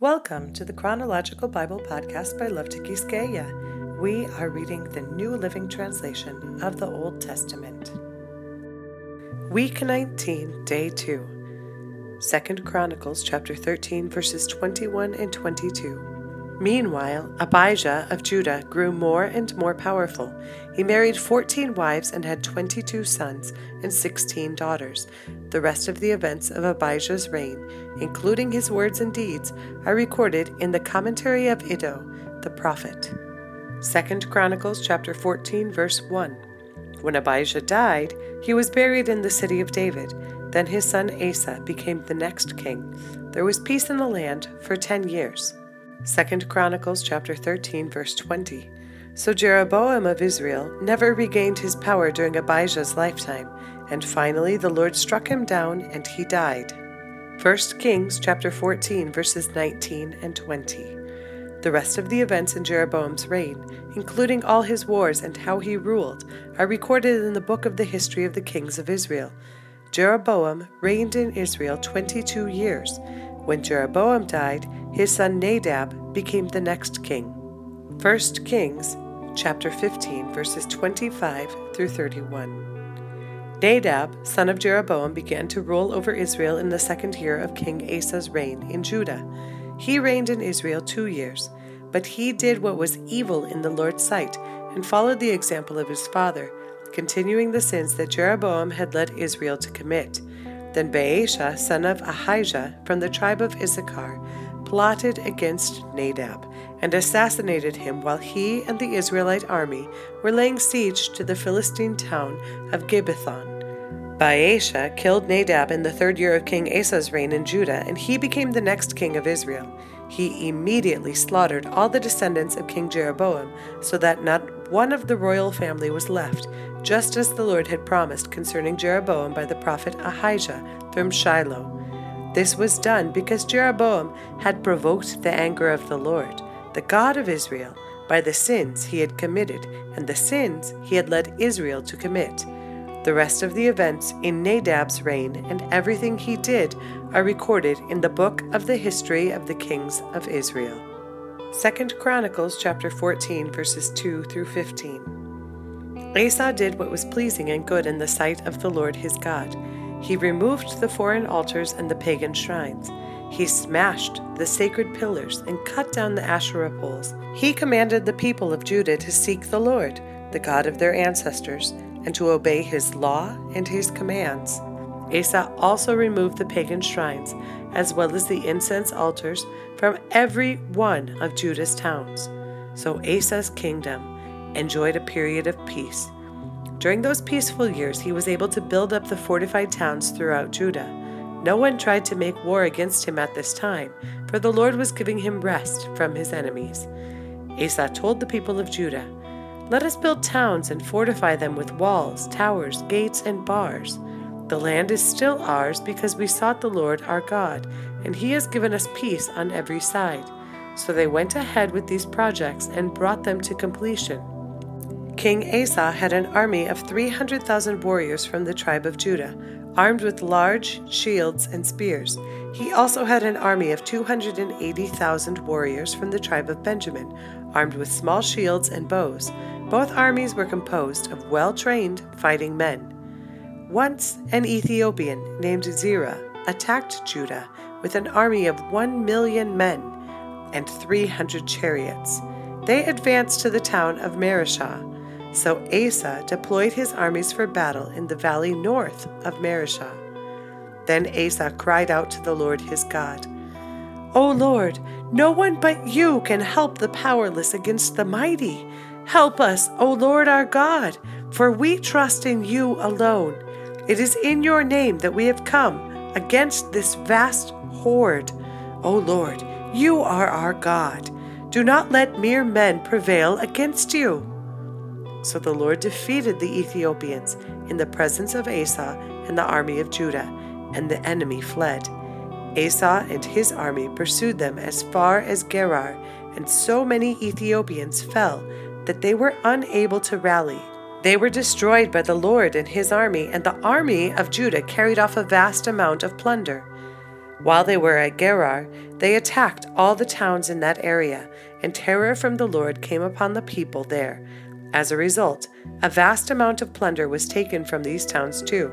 Welcome to the Chronological Bible Podcast by Love to Tikiskeya. We are reading the New Living Translation of the Old Testament. Week 19, Day 2. 2nd Chronicles chapter 13 verses 21 and 22. Meanwhile, Abijah of Judah grew more and more powerful. He married 14 wives and had 22 sons and 16 daughters. The rest of the events of Abijah's reign, including his words and deeds, are recorded in the commentary of Iddo, the prophet. 2 Chronicles chapter 14 verse 1. When Abijah died, he was buried in the city of David. Then his son Asa became the next king. There was peace in the land for 10 years. 2 Chronicles chapter 13 verse 20. So Jeroboam of Israel never regained his power during Abijah's lifetime, and finally the Lord struck him down and he died. 1 Kings chapter 14 verses 19 and 20. The rest of the events in Jeroboam's reign, including all his wars and how he ruled, are recorded in the book of the history of the kings of Israel. Jeroboam reigned in Israel 22 years. When Jeroboam died, his son Nadab became the next king. 1 Kings chapter 15 verses 25 through 31. Nadab, son of Jeroboam, began to rule over Israel in the second year of King Asa's reign in Judah. He reigned in Israel 2 years, but he did what was evil in the Lord's sight and followed the example of his father, continuing the sins that Jeroboam had led Israel to commit. Then Baasha, son of Ahijah, from the tribe of Issachar, plotted against Nadab and assassinated him while he and the Israelite army were laying siege to the Philistine town of Gibbethon. Baasha killed Nadab in the third year of King Asa's reign in Judah, and he became the next king of Israel. He immediately slaughtered all the descendants of King Jeroboam, so that not one of the royal family was left, just as the Lord had promised concerning Jeroboam by the prophet Ahijah from Shiloh. This was done because Jeroboam had provoked the anger of the Lord, the God of Israel, by the sins he had committed and the sins he had led Israel to commit. The rest of the events in Nadab's reign and everything he did are recorded in the book of the history of the kings of Israel. 2 Chronicles chapter 14 verses 2 through 15. Asa did what was pleasing and good in the sight of the Lord his God. He removed the foreign altars and the pagan shrines. He smashed the sacred pillars and cut down the Asherah poles. He commanded the people of Judah to seek the Lord, the God of their ancestors, and to obey his law and his commands. Asa also removed the pagan shrines, as well as the incense altars, from every one of Judah's towns. So Asa's kingdom enjoyed a period of peace. During those peaceful years, he was able to build up the fortified towns throughout Judah. No one tried to make war against him at this time, for the Lord was giving him rest from his enemies. Asa told the people of Judah, Let us build towns and fortify them with walls, towers, gates, and bars. The land is still ours because we sought the Lord our God, and he has given us peace on every side. So they went ahead with these projects and brought them to completion. King Asa had an army of 300,000 warriors from the tribe of Judah, armed with large shields and spears. He also had an army of 280,000 warriors from the tribe of Benjamin, armed with small shields and bows. Both armies were composed of well trained fighting men. Once, an Ethiopian named Zerah attacked Judah with an army of one million men and 300 chariots. They advanced to the town of Mareshah so Asa deployed his armies for battle in the valley north of Mareshah. Then Asa cried out to the Lord his God, O Lord, no one but you can help the powerless against the mighty. Help us, O Lord our God, for we trust in you alone. It is in your name that we have come against this vast horde. O Lord, you are our God. Do not let mere men prevail against you. So the Lord defeated the Ethiopians in the presence of Asa and the army of Judah, and the enemy fled. Asa and his army pursued them as far as Gerar, and so many Ethiopians fell that they were unable to rally. They were destroyed by the Lord and his army, and the army of Judah carried off a vast amount of plunder. While they were at Gerar, they attacked all the towns in that area, and terror from the Lord came upon the people there. As a result, a vast amount of plunder was taken from these towns too.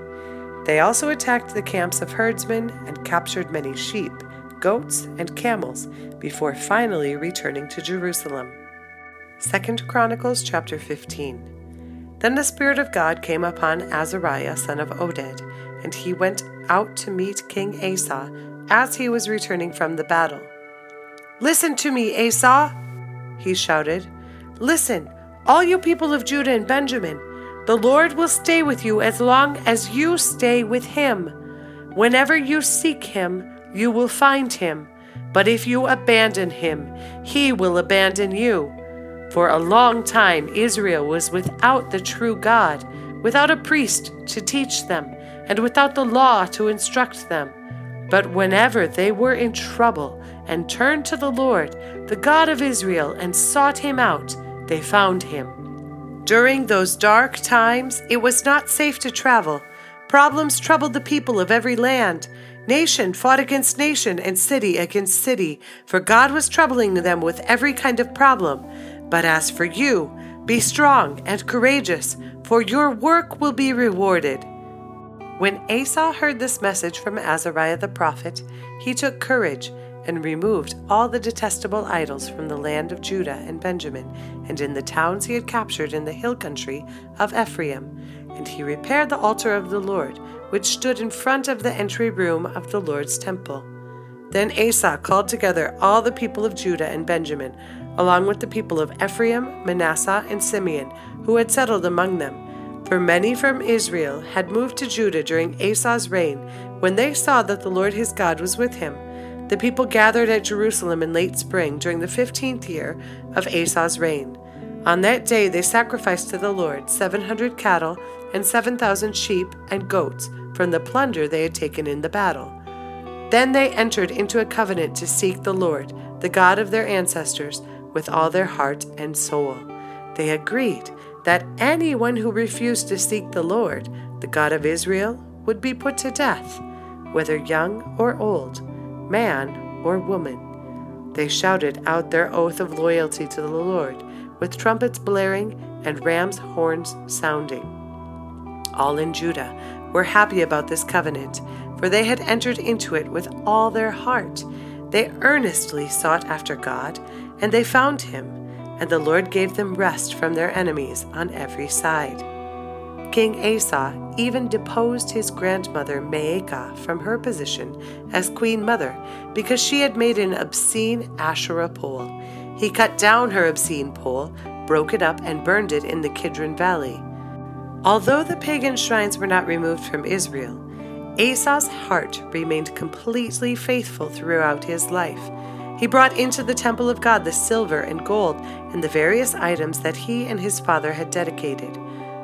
They also attacked the camps of herdsmen and captured many sheep, goats, and camels before finally returning to Jerusalem. 2 Chronicles chapter 15. Then the Spirit of God came upon Azariah son of Oded, and he went out to meet King Asa as he was returning from the battle. Listen to me, Asa, he shouted. Listen, all you people of Judah and Benjamin. The Lord will stay with you as long as you stay with him. Whenever you seek him, you will find him. But if you abandon him, he will abandon you. For a long time, Israel was without the true God, without a priest to teach them, and without the law to instruct them. But whenever they were in trouble and turned to the Lord, the God of Israel, and sought him out, they found him. During those dark times, it was not safe to travel. Problems troubled the people of every land. Nation fought against nation and city against city, for God was troubling them with every kind of problem. But as for you, be strong and courageous, for your work will be rewarded. When Asa heard this message from Azariah the prophet, he took courage and removed all the detestable idols from the land of Judah and Benjamin, and in the towns he had captured in the hill country of Ephraim. And he repaired the altar of the Lord, which stood in front of the entry room of the Lord's temple. Then Asa called together all the people of Judah and Benjamin along with the people of Ephraim, Manasseh, and Simeon, who had settled among them. For many from Israel had moved to Judah during Asa's reign, when they saw that the Lord his God was with him. The people gathered at Jerusalem in late spring during the fifteenth year of Asa's reign. On that day they sacrificed to the Lord seven hundred cattle and seven thousand sheep and goats from the plunder they had taken in the battle. Then they entered into a covenant to seek the Lord, the God of their ancestors, with all their heart and soul. They agreed that anyone who refused to seek the Lord, the God of Israel, would be put to death, whether young or old, man or woman. They shouted out their oath of loyalty to the Lord, with trumpets blaring and ram's horns sounding. All in Judah were happy about this covenant, for they had entered into it with all their heart. They earnestly sought after God and they found him, and the Lord gave them rest from their enemies on every side. King Asa even deposed his grandmother Maacah from her position as queen mother because she had made an obscene Asherah pole. He cut down her obscene pole, broke it up, and burned it in the Kidron Valley. Although the pagan shrines were not removed from Israel, Asa's heart remained completely faithful throughout his life he brought into the temple of God the silver and gold and the various items that he and his father had dedicated.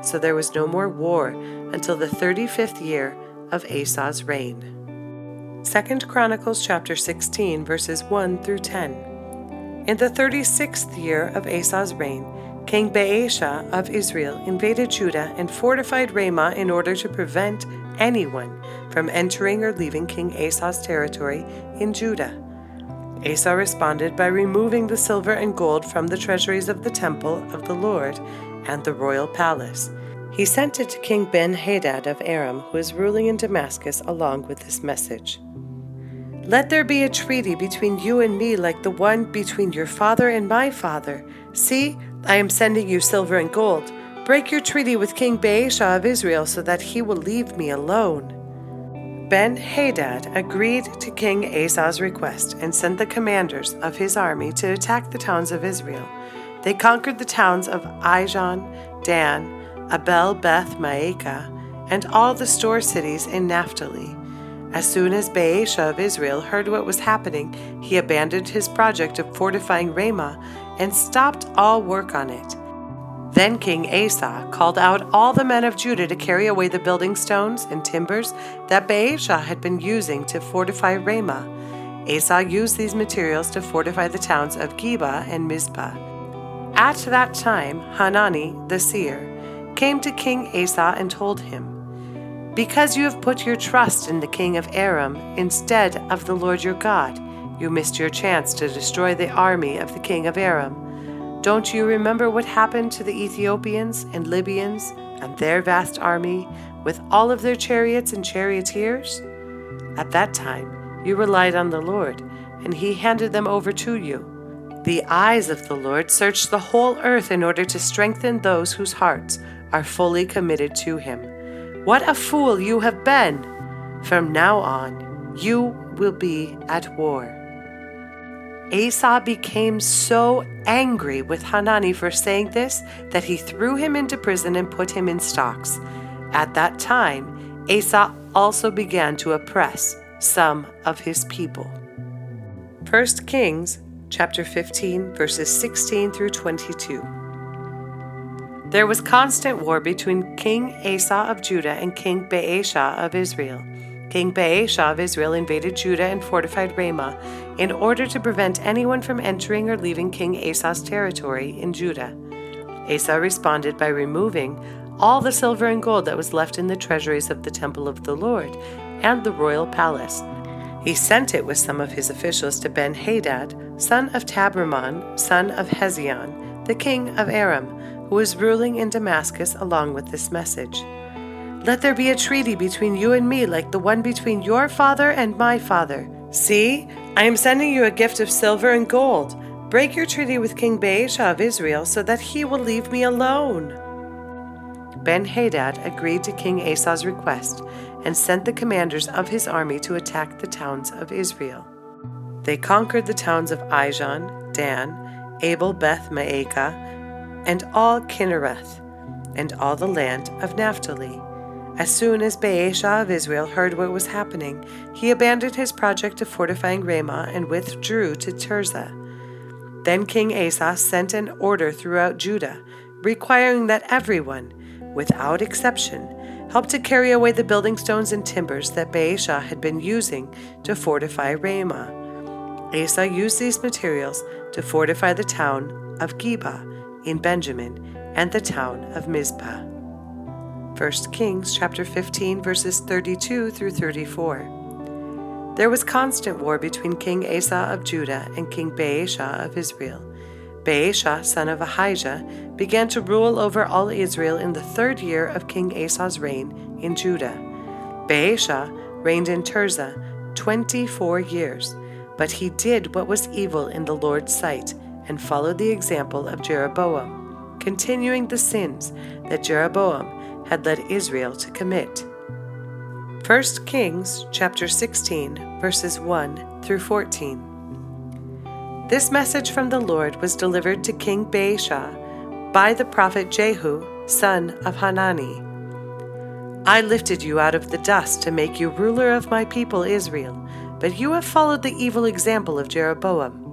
So there was no more war until the 35th year of Asa's reign. 2 Chronicles chapter 16 verses 1 through 10. In the 36th year of Asa's reign, King Baasha of Israel invaded Judah and fortified Ramah in order to prevent anyone from entering or leaving King Asa's territory in Judah. Asa responded by removing the silver and gold from the treasuries of the temple of the Lord and the royal palace. He sent it to King Ben Hadad of Aram, who is ruling in Damascus, along with this message Let there be a treaty between you and me like the one between your father and my father. See, I am sending you silver and gold. Break your treaty with King Baasha of Israel so that he will leave me alone. Ben Hadad agreed to King Asa's request and sent the commanders of his army to attack the towns of Israel. They conquered the towns of Ijon, Dan, Abel Beth Maacah, and all the store cities in Naphtali. As soon as Baasha of Israel heard what was happening, he abandoned his project of fortifying Ramah and stopped all work on it. Then King Asa called out all the men of Judah to carry away the building stones and timbers that Baasha had been using to fortify Ramah. Asa used these materials to fortify the towns of Geba and Mizpah. At that time, Hanani the seer came to King Asa and told him, Because you have put your trust in the king of Aram instead of the Lord your God, you missed your chance to destroy the army of the king of Aram. Don't you remember what happened to the Ethiopians and Libyans and their vast army with all of their chariots and charioteers? At that time, you relied on the Lord, and he handed them over to you. The eyes of the Lord search the whole earth in order to strengthen those whose hearts are fully committed to him. What a fool you have been! From now on, you will be at war. Asa became so angry with Hanani for saying this that he threw him into prison and put him in stocks. At that time, Asa also began to oppress some of his people. 1 Kings chapter 15 verses 16 through 22. There was constant war between King Asa of Judah and King Baasha of Israel. King Baasha of Israel invaded Judah and fortified Ramah in order to prevent anyone from entering or leaving King Asa's territory in Judah. Asa responded by removing all the silver and gold that was left in the treasuries of the temple of the Lord and the royal palace. He sent it with some of his officials to Ben Hadad, son of Tabrimmon, son of Hezion, the king of Aram, who was ruling in Damascus, along with this message. Let there be a treaty between you and me, like the one between your father and my father. See, I am sending you a gift of silver and gold. Break your treaty with King Baasha of Israel, so that he will leave me alone. Ben Hadad agreed to King Asa's request and sent the commanders of his army to attack the towns of Israel. They conquered the towns of Ijon, Dan, Abel Beth Maacah, and all Kinnereth, and all the land of Naphtali. As soon as Baasha of Israel heard what was happening, he abandoned his project of fortifying Ramah and withdrew to Tirzah. Then King Asa sent an order throughout Judah, requiring that everyone, without exception, help to carry away the building stones and timbers that Baasha had been using to fortify Ramah. Asa used these materials to fortify the town of Geba in Benjamin and the town of Mizpah. 1 Kings chapter 15 verses 32 through 34. There was constant war between King Asa of Judah and King Baasha of Israel. Baasha, son of Ahijah, began to rule over all Israel in the third year of King Asa's reign in Judah. Baasha reigned in Tirzah 24 years, but he did what was evil in the Lord's sight and followed the example of Jeroboam, continuing the sins that Jeroboam had led Israel to commit. 1 Kings chapter 16 verses 1 through 14. This message from the Lord was delivered to King Baasha by the prophet Jehu, son of Hanani. I lifted you out of the dust to make you ruler of my people Israel, but you have followed the evil example of Jeroboam.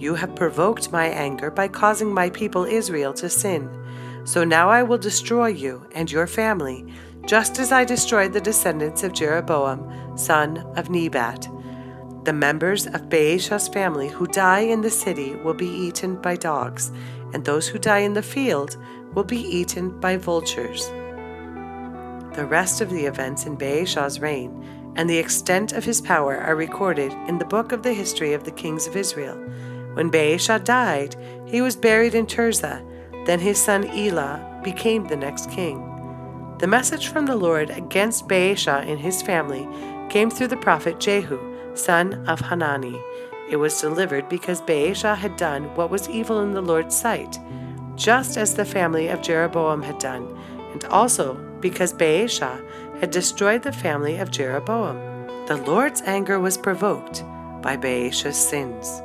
You have provoked my anger by causing my people Israel to sin. So now I will destroy you and your family, just as I destroyed the descendants of Jeroboam, son of Nebat. The members of Baasha's family who die in the city will be eaten by dogs, and those who die in the field will be eaten by vultures. The rest of the events in Baasha's reign and the extent of his power are recorded in the book of the history of the kings of Israel. When Baasha died, he was buried in Tirzah then his son Elah became the next king. The message from the Lord against Baasha and his family came through the prophet Jehu, son of Hanani. It was delivered because Baasha had done what was evil in the Lord's sight, just as the family of Jeroboam had done, and also because Baasha had destroyed the family of Jeroboam. The Lord's anger was provoked by Baasha's sins.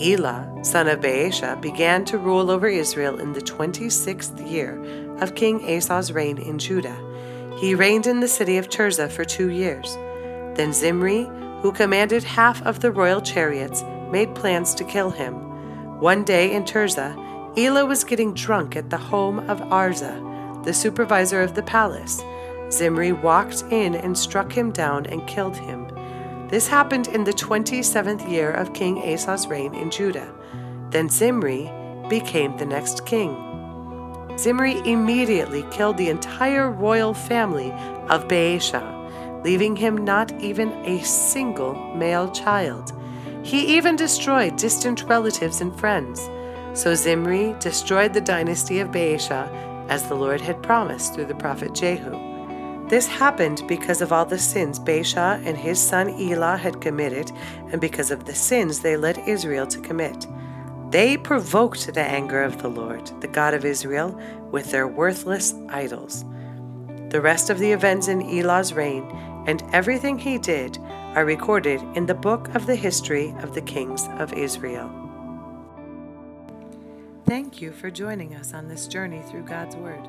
Elah, son of Baasha, began to rule over Israel in the 26th year of King Asa's reign in Judah. He reigned in the city of Tirzah for two years. Then Zimri, who commanded half of the royal chariots, made plans to kill him. One day in Tirzah, Elah was getting drunk at the home of Arza, the supervisor of the palace. Zimri walked in and struck him down and killed him. This happened in the 27th year of King Asa's reign in Judah. Then Zimri became the next king. Zimri immediately killed the entire royal family of Baasha, leaving him not even a single male child. He even destroyed distant relatives and friends. So Zimri destroyed the dynasty of Baasha as the Lord had promised through the prophet Jehu. This happened because of all the sins Baasha and his son Elah had committed, and because of the sins they led Israel to commit. They provoked the anger of the Lord, the God of Israel, with their worthless idols. The rest of the events in Elah's reign and everything he did are recorded in the book of the history of the kings of Israel. Thank you for joining us on this journey through God's Word.